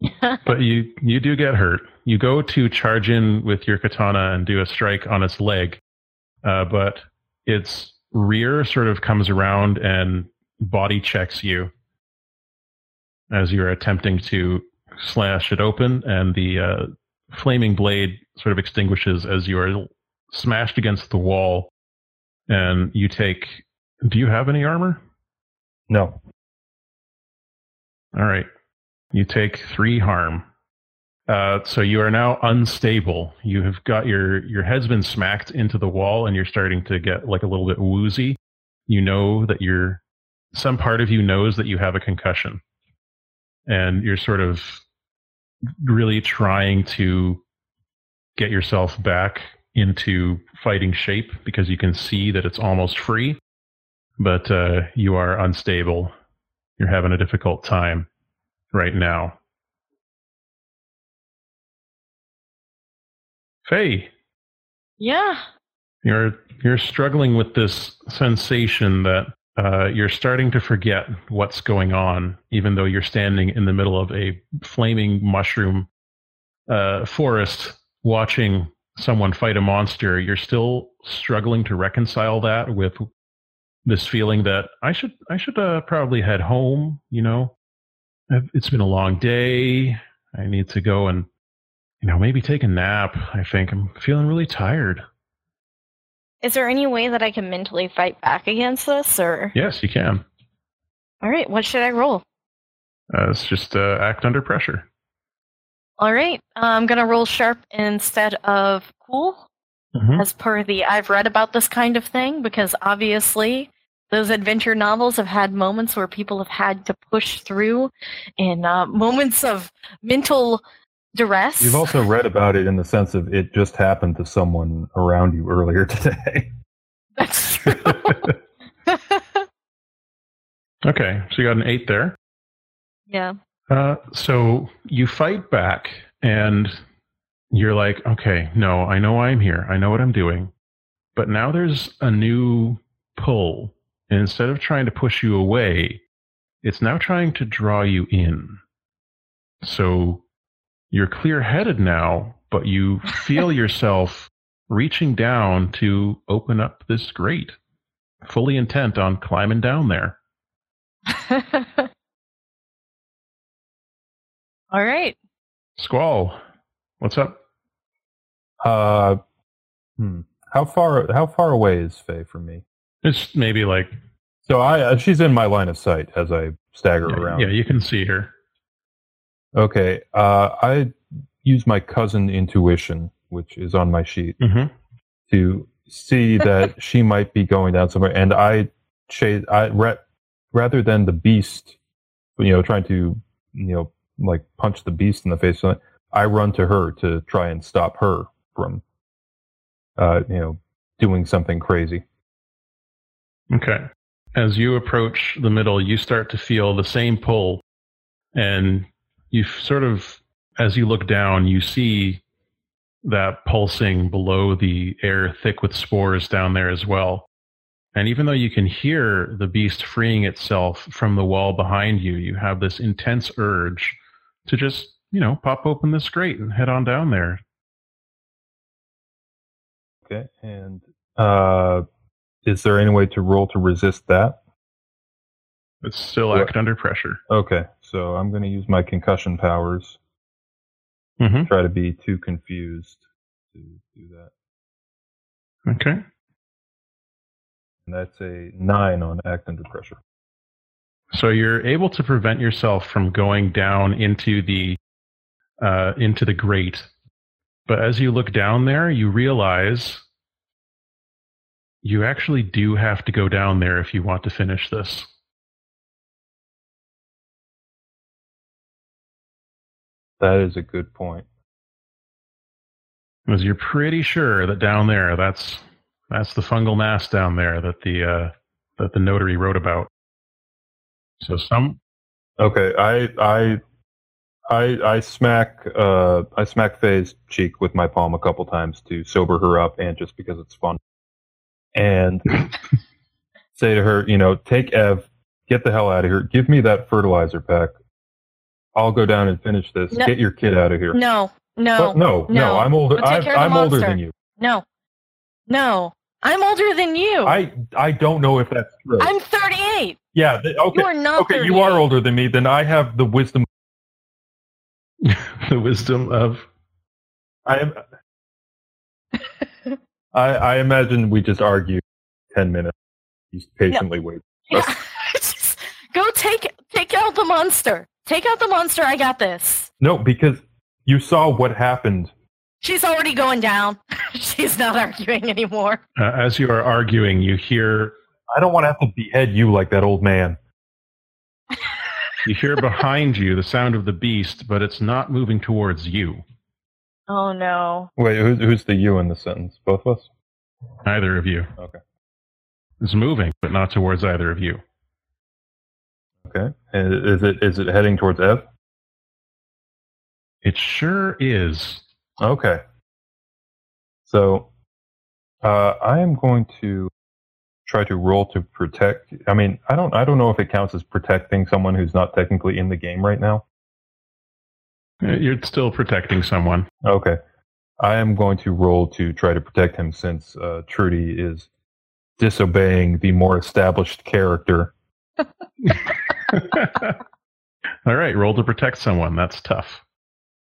but you you do get hurt. You go to charge in with your katana and do a strike on its leg, uh, but its rear sort of comes around and body checks you as you're attempting to slash it open, and the uh, flaming blade sort of extinguishes as you are smashed against the wall, and you take. Do you have any armor? No. All right. You take three harm. Uh, so you are now unstable. You have got your your head's been smacked into the wall, and you're starting to get like a little bit woozy. You know that you're some part of you knows that you have a concussion, and you're sort of really trying to get yourself back into fighting shape because you can see that it's almost free, but uh, you are unstable. You're having a difficult time right now. Faye, Yeah. you're you're struggling with this sensation that uh, you're starting to forget what's going on, even though you're standing in the middle of a flaming mushroom uh, forest, watching someone fight a monster. You're still struggling to reconcile that with this feeling that I should I should uh, probably head home. You know, it's been a long day. I need to go and you know maybe take a nap. I think I'm feeling really tired. Is there any way that I can mentally fight back against this, or Yes, you can. all right? What should I roll? Uh, it's just uh, act under pressure. All right, I'm gonna roll sharp instead of cool, Mhm. as per the I've read about this kind of thing, because obviously those adventure novels have had moments where people have had to push through in uh, moments of mental duress. You've also read about it in the sense of it just happened to someone around you earlier today. That's true. Okay, so you got an eight there. yeah. Uh, so you fight back, and you're like, okay, no, I know I'm here. I know what I'm doing. But now there's a new pull. And instead of trying to push you away, it's now trying to draw you in. So you're clear headed now, but you feel yourself reaching down to open up this grate, fully intent on climbing down there. All right. Squall, what's up? Uh, hmm. How far? How far away is Faye from me? It's maybe like So I, uh, she's in my line of sight as I stagger yeah, around. yeah, you can see her. Okay. Uh, I use my cousin intuition, which is on my sheet, Mm-hmm. to see that she might be going down somewhere, and I chase. I ra- rather than the beast, you know, trying to, you know, like punch the beast in the face. I run to her to try and stop her from, uh, you know, doing something crazy. Okay. As you approach the middle, you start to feel the same pull, and you sort of, as you look down, you see that pulsing below the air thick with spores down there as well. And even though you can hear the beast freeing itself from the wall behind you, you have this intense urge to just, you know, pop open this grate and head on down there. Okay. And uh, is there any way to roll to resist that? But still What? act under pressure. Okay. So I'm going to use my concussion powers. Mm-hmm. Try to be too confused to do that. Okay. And that's a nine on act under pressure. So you're able to prevent yourself from going down into the uh, into the grate, but as you look down there, you realize you actually do have to go down there if you want to finish this. That is a good point. Because you're pretty sure that down there, that's that's the fungal mass down there that the uh, that the notary wrote about. So some Okay, I I I I smack uh I smack Faye's cheek with my palm a couple times to sober her up and just because it's fun. And say to her, you know, take Ev, get the hell out of here. Give me that fertilizer pack. I'll go down and finish this. No. Get your kid out of here. No. No. What? no, no, no. I'm older. We'll I'm, care of the I'm older than you. No. No. I'm older than you. I I don't know if that's true. I'm 38. yeah. th- okay. You are not Okay, you are older than me. Then I have the wisdom. the wisdom of I am. I I imagine we just argue ten minutes. He's patiently wait. Yeah. Just go take take out the monster. Take out the monster. I got this. No, because you saw what happened. She's already going down. She's not arguing anymore. uh, as you are arguing, you hear I don't want to have to behead you like that old man. You hear behind you the sound of the beast, but it's not moving towards you. Oh no. Wait, who's who's the you in the sentence? Both of us. Neither of you. Okay. It's moving, but not towards either of you. Okay. Is it is it heading towards Ev? It sure is. Okay. So uh, I am going to try to roll to protect. I mean, I don't. I don't know if it counts as protecting someone who's not technically in the game right now. Uh, You're still protecting someone. Okay. I am going to roll to try to protect him since uh, Trudy is disobeying the more established character. All right, roll to protect someone. That's tough.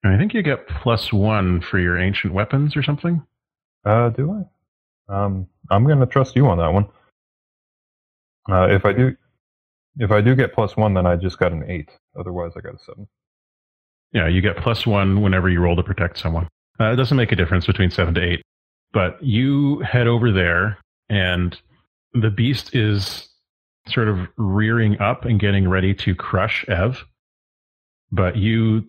And I think you get plus one for your ancient weapons or something. Uh, do I? Um, I'm going to trust you on that one. Uh, if I do, if I do get plus one, then I just got an eight. Otherwise, I got a seven. Yeah, you get plus one whenever you roll to protect someone. Uh, it doesn't make a difference between seven to eight. But you head over there, and the beast is sort of rearing up and getting ready to crush Ev. But you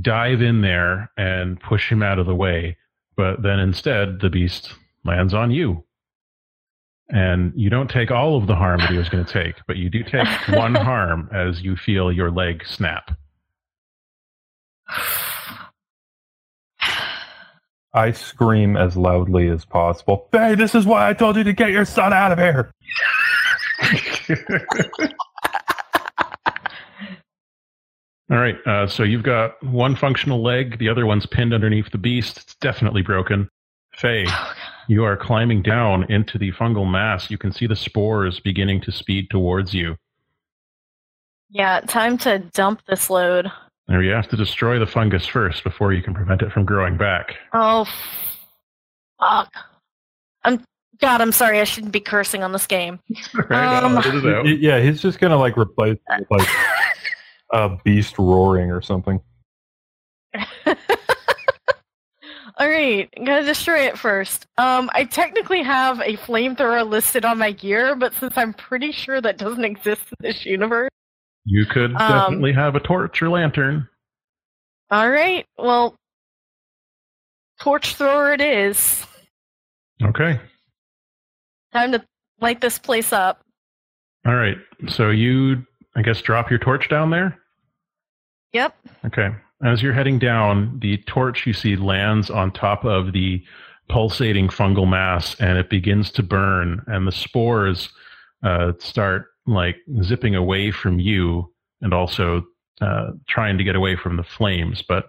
dive in there and push him out of the way. But then instead, the beast lands on you. And you don't take all of the harm that he was going to take, but you do take one harm as you feel your leg snap. I scream as loudly as possible. Hey, this is why I told you to get your son out of here. All right, uh, so you've got one functional leg, the other one's pinned underneath the beast. It's definitely broken. Faye, you are climbing down into the fungal mass. You can see the spores beginning to speed towards you. Yeah, time to dump this load. Now you have to destroy the fungus first before you can prevent it from growing back. Oh, fuck. I'm God. I'm sorry. I shouldn't be cursing on this game. Right, Um, I'll let it out. Y- Yeah, he's just gonna like replace with like a beast roaring or something. All right, I'm gonna destroy it first. Um, I technically have a flamethrower listed on my gear, but since I'm pretty sure that doesn't exist in this universe, You could Um, definitely have a torch or lantern. all right. Well, torch thrower it is. Okay. Time to light this place up. All right. So you, I guess, drop your torch down there. Yep. Okay. As you're heading down, the torch you see lands on top of the pulsating fungal mass and it begins to burn, and the spores uh, start like zipping away from you and also uh, trying to get away from the flames. But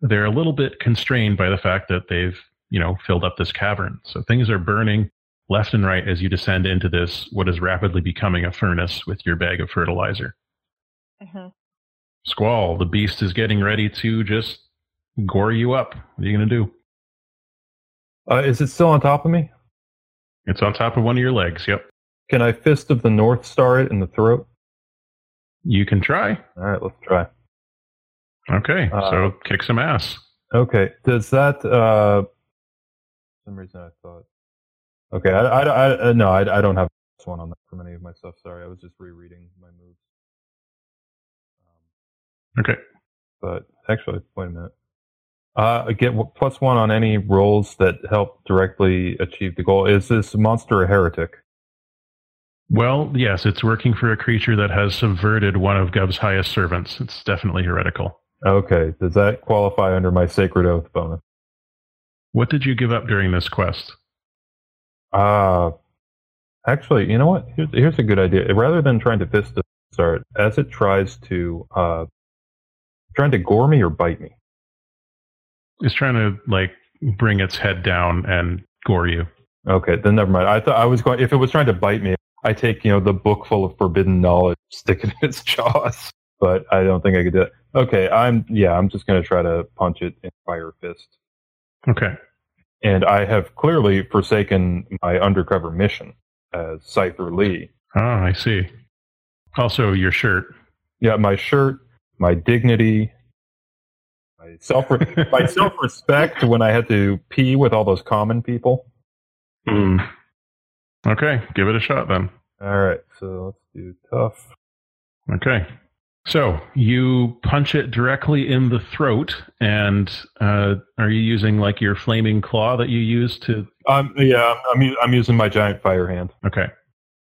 they're a little bit constrained by the fact that they've, you know, filled up this cavern. So things are burning left and right as you descend into this, what is rapidly becoming a furnace with your bag of fertilizer. Mhm. Squall, the beast is getting ready to just gore you up. What are you going to do? Uh, is it still on top of me? It's on top of one of your legs. Yep. Can I fist of the North Star it in the throat? You can try. All right, let's try. Okay. Uh, so kick some ass. Okay, does that? Uh, for some reason I thought. Okay, I, I, I, uh, no, I, I don't have one on that from any of my stuff. Sorry, I was just rereading my moves. Um, Okay. but actually, wait a minute. Uh, get plus one on any rolls that help directly achieve the goal. Is this monster a heretic? Well, yes, it's working for a creature that has subverted one of Gov's highest servants. It's definitely heretical. Okay, does that qualify under my sacred oath bonus? What did you give up during this quest? Uh, actually, you know what? Here's, here's a good idea. Rather than trying to fist it start, as it tries to, uh, trying to gore me or bite me. It's trying to like bring its head down and gore you. Okay, then never mind. I thought I was going. If it was trying to bite me, I take you know the book full of forbidden knowledge, stick it in its jaws. But I don't think I could do it. Okay, I'm yeah. I'm just gonna try to punch it in fire fist. Okay. And I have clearly forsaken my undercover mission as Cypher Lee. Ah, I see. Also, your shirt. Yeah, my shirt, my dignity, my self my self respect when I had to pee with all those common people. Hmm. Okay, give it a shot then. All right, so let's do tough. Okay. So you punch it directly in the throat, and uh, are you using like your flaming claw that you use to? Um, yeah, I'm, I'm using my giant fire hand. Okay.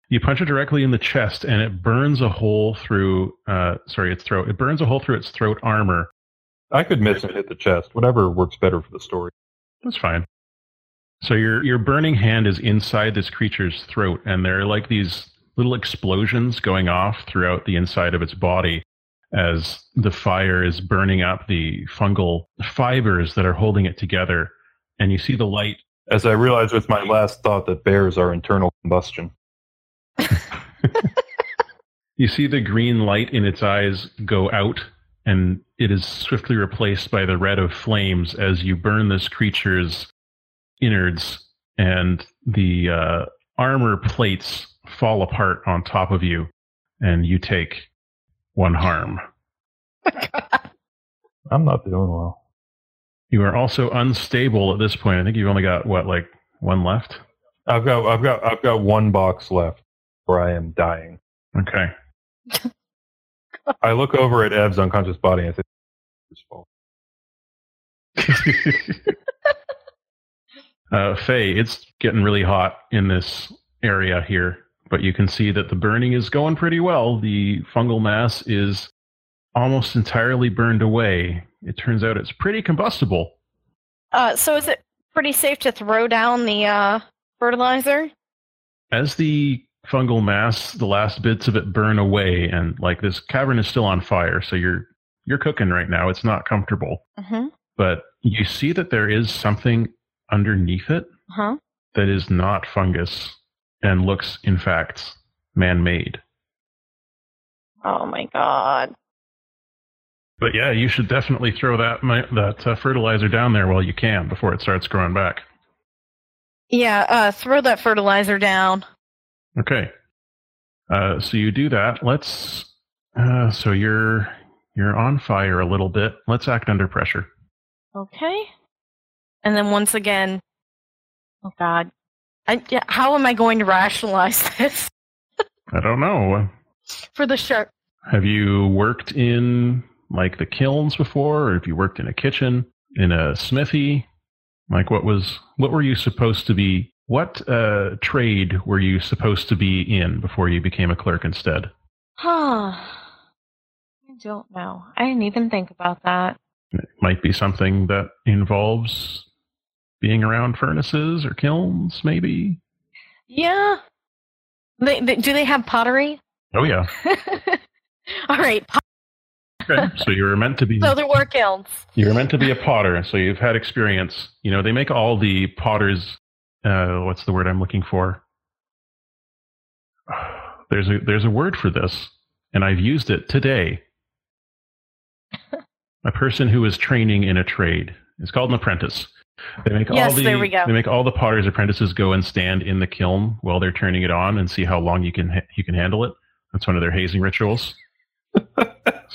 You punch it directly in the chest, and it burns a hole through. Uh, sorry, its throat. It burns a hole through its throat armor. I could miss and hit the chest. Whatever works better for the story. That's fine. So your your burning hand is inside this creature's throat, and there are like these little explosions going off throughout the inside of its body as the fire is burning up the fungal fibers that are holding it together. And you see the light. As I realized with my last thought that bears are internal combustion. You see the green light in its eyes go out, and it is swiftly replaced by the red of flames as you burn this creature's innards, and the uh, armor plates fall apart on top of you, and you take one harm. I'm not doing well. You are also unstable at this point. I think you've only got what, like one left. I've got I've got I've got one box left where I am dying. Okay. I look over at Ev's unconscious body and I say, "It's fault." uh, Faye, it's getting really hot in this area here, but you can see that the burning is going pretty well. The fungal mass is almost entirely burned away. It turns out it's pretty combustible. Uh, so is it pretty safe to throw down the uh, fertilizer? As the fungal mass, the last bits of it burn away, and like this cavern is still on fire, so you're you're cooking right now. It's not comfortable, Mm-hmm. but you see that there is something underneath it Huh? that is not fungus and looks, in fact, man-made. Oh my god. But yeah, you should definitely throw that mi- that uh, fertilizer down there while you can before it starts growing back. Yeah, uh, throw that fertilizer down. Okay. Uh, so you do that. Let's. Uh, so you're you're on fire a little bit. Let's act under pressure. Okay. And then once again, oh god. I, yeah, how am I going to rationalize this I don't know. for the shark? Have you worked in like the kilns before, or have you worked in a kitchen, in a smithy? Like what was what were you supposed to be? What uh, trade were you supposed to be in before you became a clerk instead? Huh. I don't know. I didn't even think about that. It might be something that involves being around furnaces or kilns, maybe. Yeah. They, they, do they have pottery? Oh yeah. All right. pot- Okay. so you were meant to be So there were kilns. you were meant to be a potter, so you've had experience. You know, they make all the potters uh what's the word I'm looking for? There's a there's a word for this, and I've used it today. a person who is training in a trade. It's called an apprentice. They make Yes, all the there we go. they make all the potters apprentices go and stand in the kiln while they're turning it on and see how long you can you can handle it. That's one of their hazing rituals. So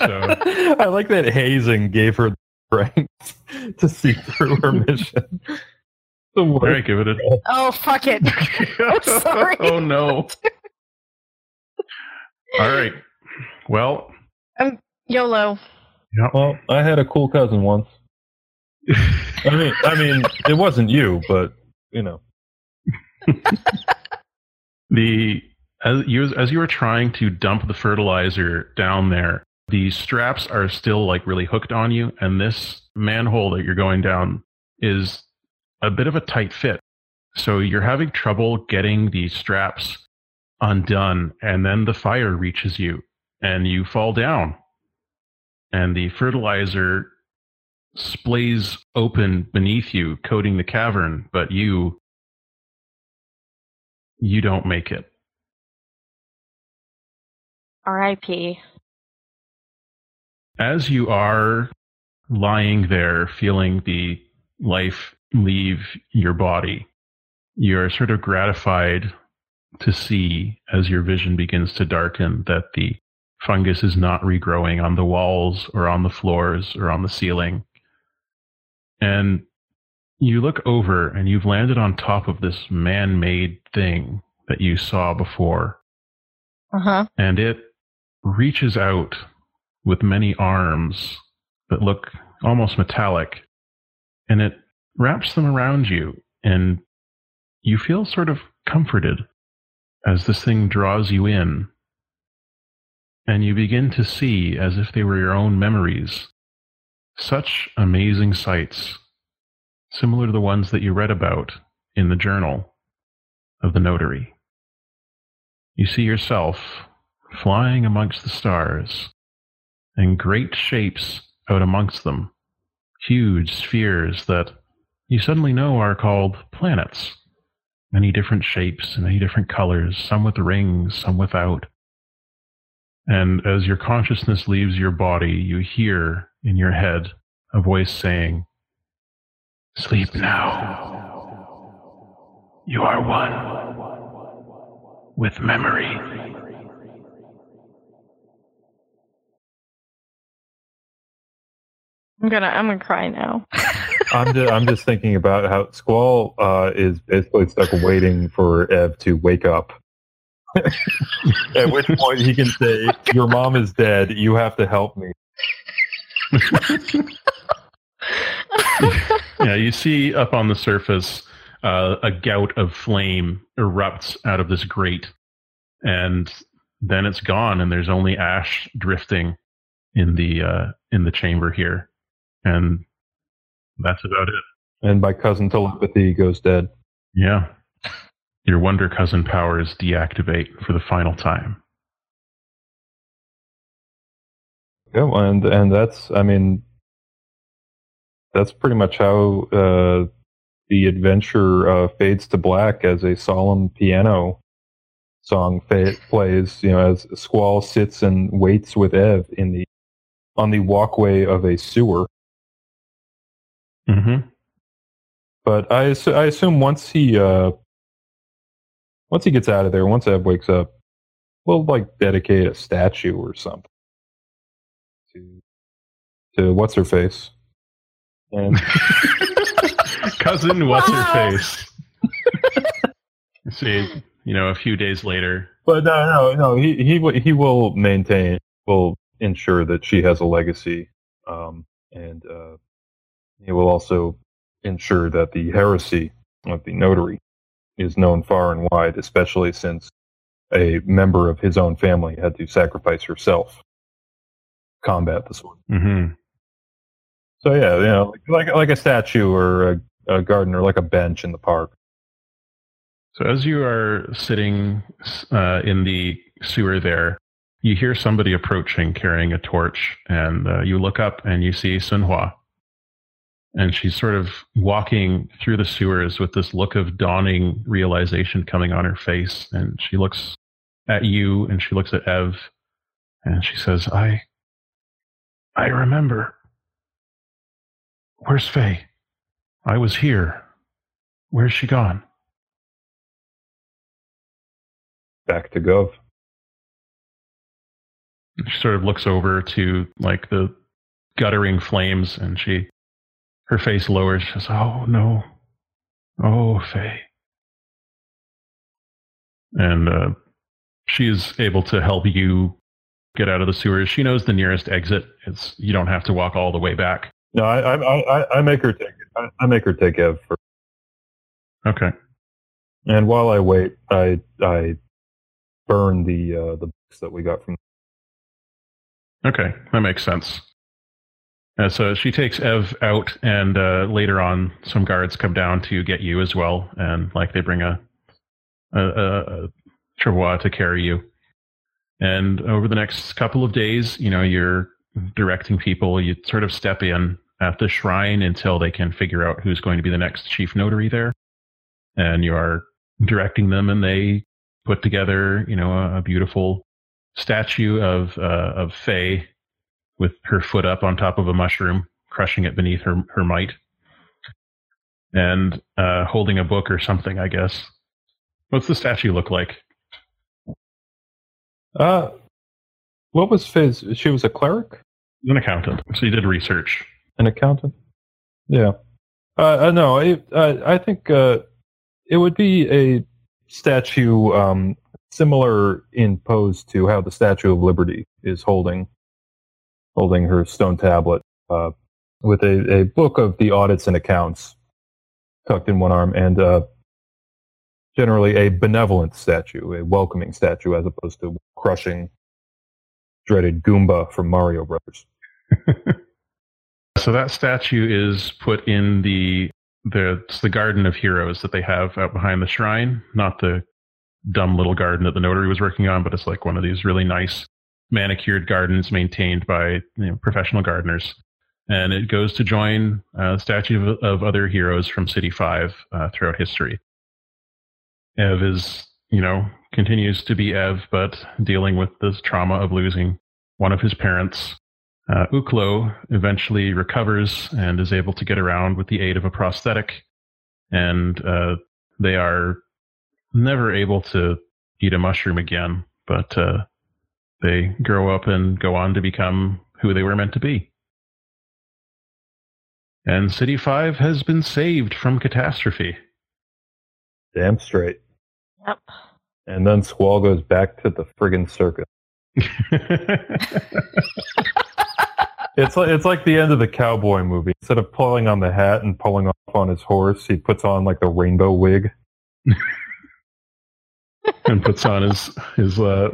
I like that hazing gave her the strength to see through her mission. The all worst. right, give it a Oh, fuck it. sorry. oh no. All right. Well, I'm YOLO. Well, I had a cool cousin once. I mean, I mean, it wasn't you, but you know. the as you as you were trying to dump the fertilizer down there, the straps are still like really hooked on you, and this manhole that you're going down is a bit of a tight fit. So you're having trouble getting the straps undone, and then the fire reaches you, and you fall down, and the fertilizer splays open beneath you, coating the cavern, but you you don't make it. R.I.P. As you are lying there, feeling the life leave your body, you're sort of gratified to see as your vision begins to darken that the fungus is not regrowing on the walls or on the floors or on the ceiling. And you look over and you've landed on top of this man made thing that you saw before. Uh huh. and it reaches out with many arms that look almost metallic and it wraps them around you and you feel sort of comforted as this thing draws you in and you begin to see as if they were your own memories such amazing sights similar to the ones that you read about in the journal of the notary. You see yourself flying amongst the stars, and great shapes out amongst them, huge spheres that you suddenly know are called planets. Many different shapes and many different colors, some with rings, some without. And as your consciousness leaves your body, you hear in your head a voice saying, Sleep now. You are one with memory. I'm gonna I'm gonna cry now. I'm just, I'm just thinking about how Squall uh, is basically stuck waiting for Ev to wake up. At which point he can say, "Your mom is dead. You have to help me." yeah, you see up on the surface uh, a gout of flame erupts out of this grate, and then it's gone, and there's only ash drifting in the uh, in the chamber here, and that's about it. And my cousin telepathy goes dead. Yeah, your wonder cousin powers deactivate for the final time. Yeah, and and that's I mean that's pretty much how uh, the adventure uh, fades to black as a solemn piano song fa- plays. You know, as Squall sits and waits with Ev in the on the walkway of a sewer. Mm-hmm. But I, I assume once he uh, once he gets out of there, once Ev wakes up, we'll like dedicate a statue or something to what's her face. And cousin, what's her face? See, you know, a few days later. But no, no, no. He he wi- he will maintain, will ensure that she has a legacy, um, and uh, he will also ensure that the heresy of the notary is known far and wide, especially since a member of his own family had to sacrifice herself, to combat the sword. Mm-hmm. So yeah, you know, like like, a statue or a, a garden or like a bench in the park. So as you are sitting uh, in the sewer there, you hear somebody approaching carrying a torch, and uh, you look up and you see Sunhua. And she's sort of walking through the sewers with this look of dawning realization coming on her face. And she looks at you and she looks at Ev and she says, I, I remember. Where's Faye? I was here. Where's she gone? Back to Gov. She sort of looks over to like the guttering flames and she her face lowers. She says, Oh no. Oh Faye. And uh, she is able to help you get out of the sewers. She knows the nearest exit. It's you don't have to walk all the way back. No, I I I, I make her take it. I, I make her take Ev first. Okay. And while I wait, I I burn the uh, the books that we got from. Okay, that makes sense. Uh, so she takes Ev out, and uh, later on, some guards come down to get you as well, and like they bring a a, a, a travois to carry you. And over the next couple of days, you know, you're directing people. You sort of step in at the shrine until they can figure out who's going to be the next chief notary there, and you are directing them, and they put together, you know, a, a beautiful statue of uh, of Faye with her foot up on top of a mushroom, crushing it beneath her her might, and uh, holding a book or something. I guess. What's the statue look like? Uh, what was Fizz? She was a cleric, An accountant. So you did research. An accountant. Yeah. Uh, uh no, I uh, I think uh, it would be a statue um, similar in pose to how the Statue of Liberty is holding holding her stone tablet uh, with a, a book of the audits and accounts tucked in one arm, and uh, generally a benevolent statue, a welcoming statue, as opposed to crushing dreaded Goomba from Mario Brothers. So that statue is put in the the it's the garden of heroes that they have out behind the shrine, not the dumb little garden that the notary was working on, but it's like one of these really nice manicured gardens maintained by you know, professional gardeners. And it goes to join a statue of, of other heroes from City 5 uh, throughout history. Ev is, you know, continues to be Ev, but dealing with this trauma of losing one of his parents. Uh, Uklo eventually recovers and is able to get around with the aid of a prosthetic. And uh, they are never able to eat a mushroom again, but uh, they grow up and go on to become who they were meant to be. And City 5 has been saved from catastrophe. Damn straight. Yep. And then Squall goes back to the friggin' circus. It's like it's like the end of the cowboy movie. Instead of pulling on the hat and pulling off on his horse, he puts on like the rainbow wig. and puts on his his uh,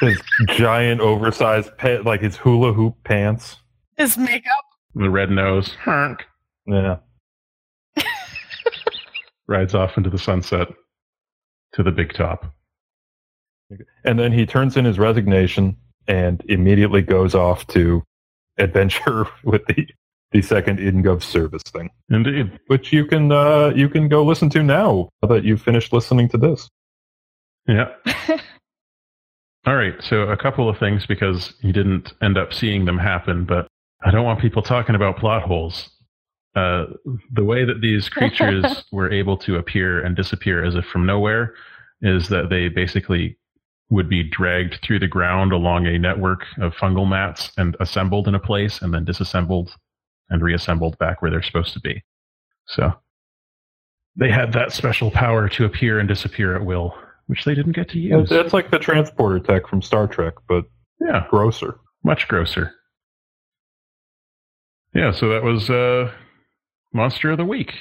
His giant oversized pa- like his hula hoop pants. His makeup. the red nose, honk, Yeah. rides off into the sunset to the big top. And then he turns in his resignation and immediately goes off to adventure with the the second InGov service thing, Indeed. which you can uh, you can go listen to now that you've finished listening to this. Yeah. All right. So a couple of things because you didn't end up seeing them happen, but I don't want people talking about plot holes. Uh, the way that these creatures were able to appear and disappear as if from nowhere is that they basically would be dragged through the ground along a network of fungal mats and assembled in a place and then disassembled and reassembled back where they're supposed to be. So they had that special power to appear and disappear at will, which they didn't get to use. It's, it's like the transporter tech from Star Trek, but Yeah, grosser. much grosser. Yeah, so that was uh, Monster of the Week.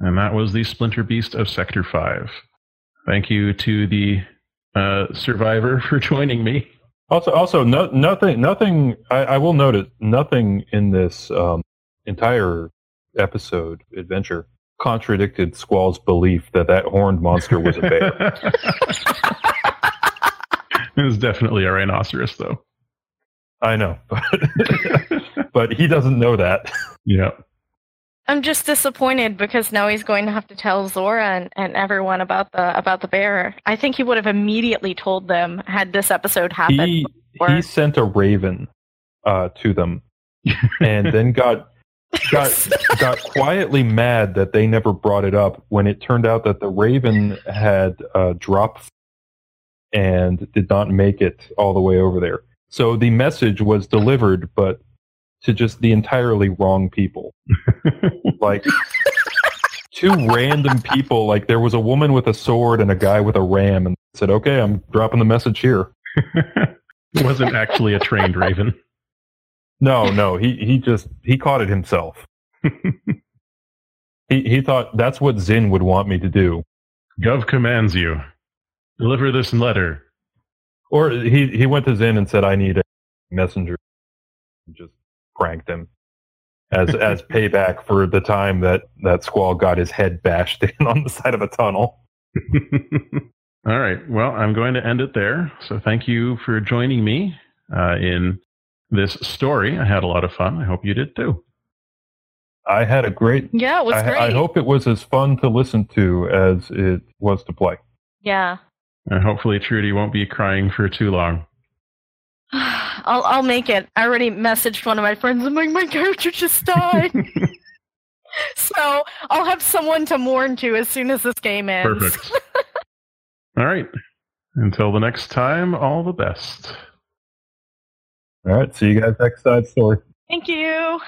And that was the Splinter Beast of Sector 5. Thank you to the uh, survivor for joining me. Also, also, no, nothing, nothing. I, I will note it. Nothing in this um, entire episode adventure contradicted Squall's belief that that horned monster was a bear. it was definitely a rhinoceros, though. I know, but, but he doesn't know that. yeah. I'm just disappointed because now he's going to have to tell Zora and, and everyone about the about the bear. I think he would have immediately told them had this episode happened. He before. he sent a raven uh, to them, and then got got got quietly mad that they never brought it up when it turned out that the raven had uh, dropped and did not make it all the way over there. So the message was delivered, but to just the entirely wrong people. like two random people. Like there was a woman with a sword and a guy with a ram, and said, "Okay, I'm dropping the message here." it wasn't actually a trained raven. No, no, he he just he caught it himself. he he thought that's what Zin would want me to do, Gov commands you. Deliver this letter. or he he went to Zin and said, "I need a messenger." Just pranked him as as payback for the time that that Squall got his head bashed in on the side of a tunnel. All right. Well, I'm going to end it there. So thank you for joining me uh, in this story. I had a lot of fun. I hope you did too. I had a great. yeah, it was I, great. I hope it was as fun to listen to as it was to play. Yeah. And hopefully Trudy won't be crying for too long. I'll I'll make it. I already messaged one of my friends. I'm like, my character just died. so I'll have someone to mourn to as soon as this game ends. Perfect. All right. Until the next time, all the best. All right, see you guys next side story. Thank you.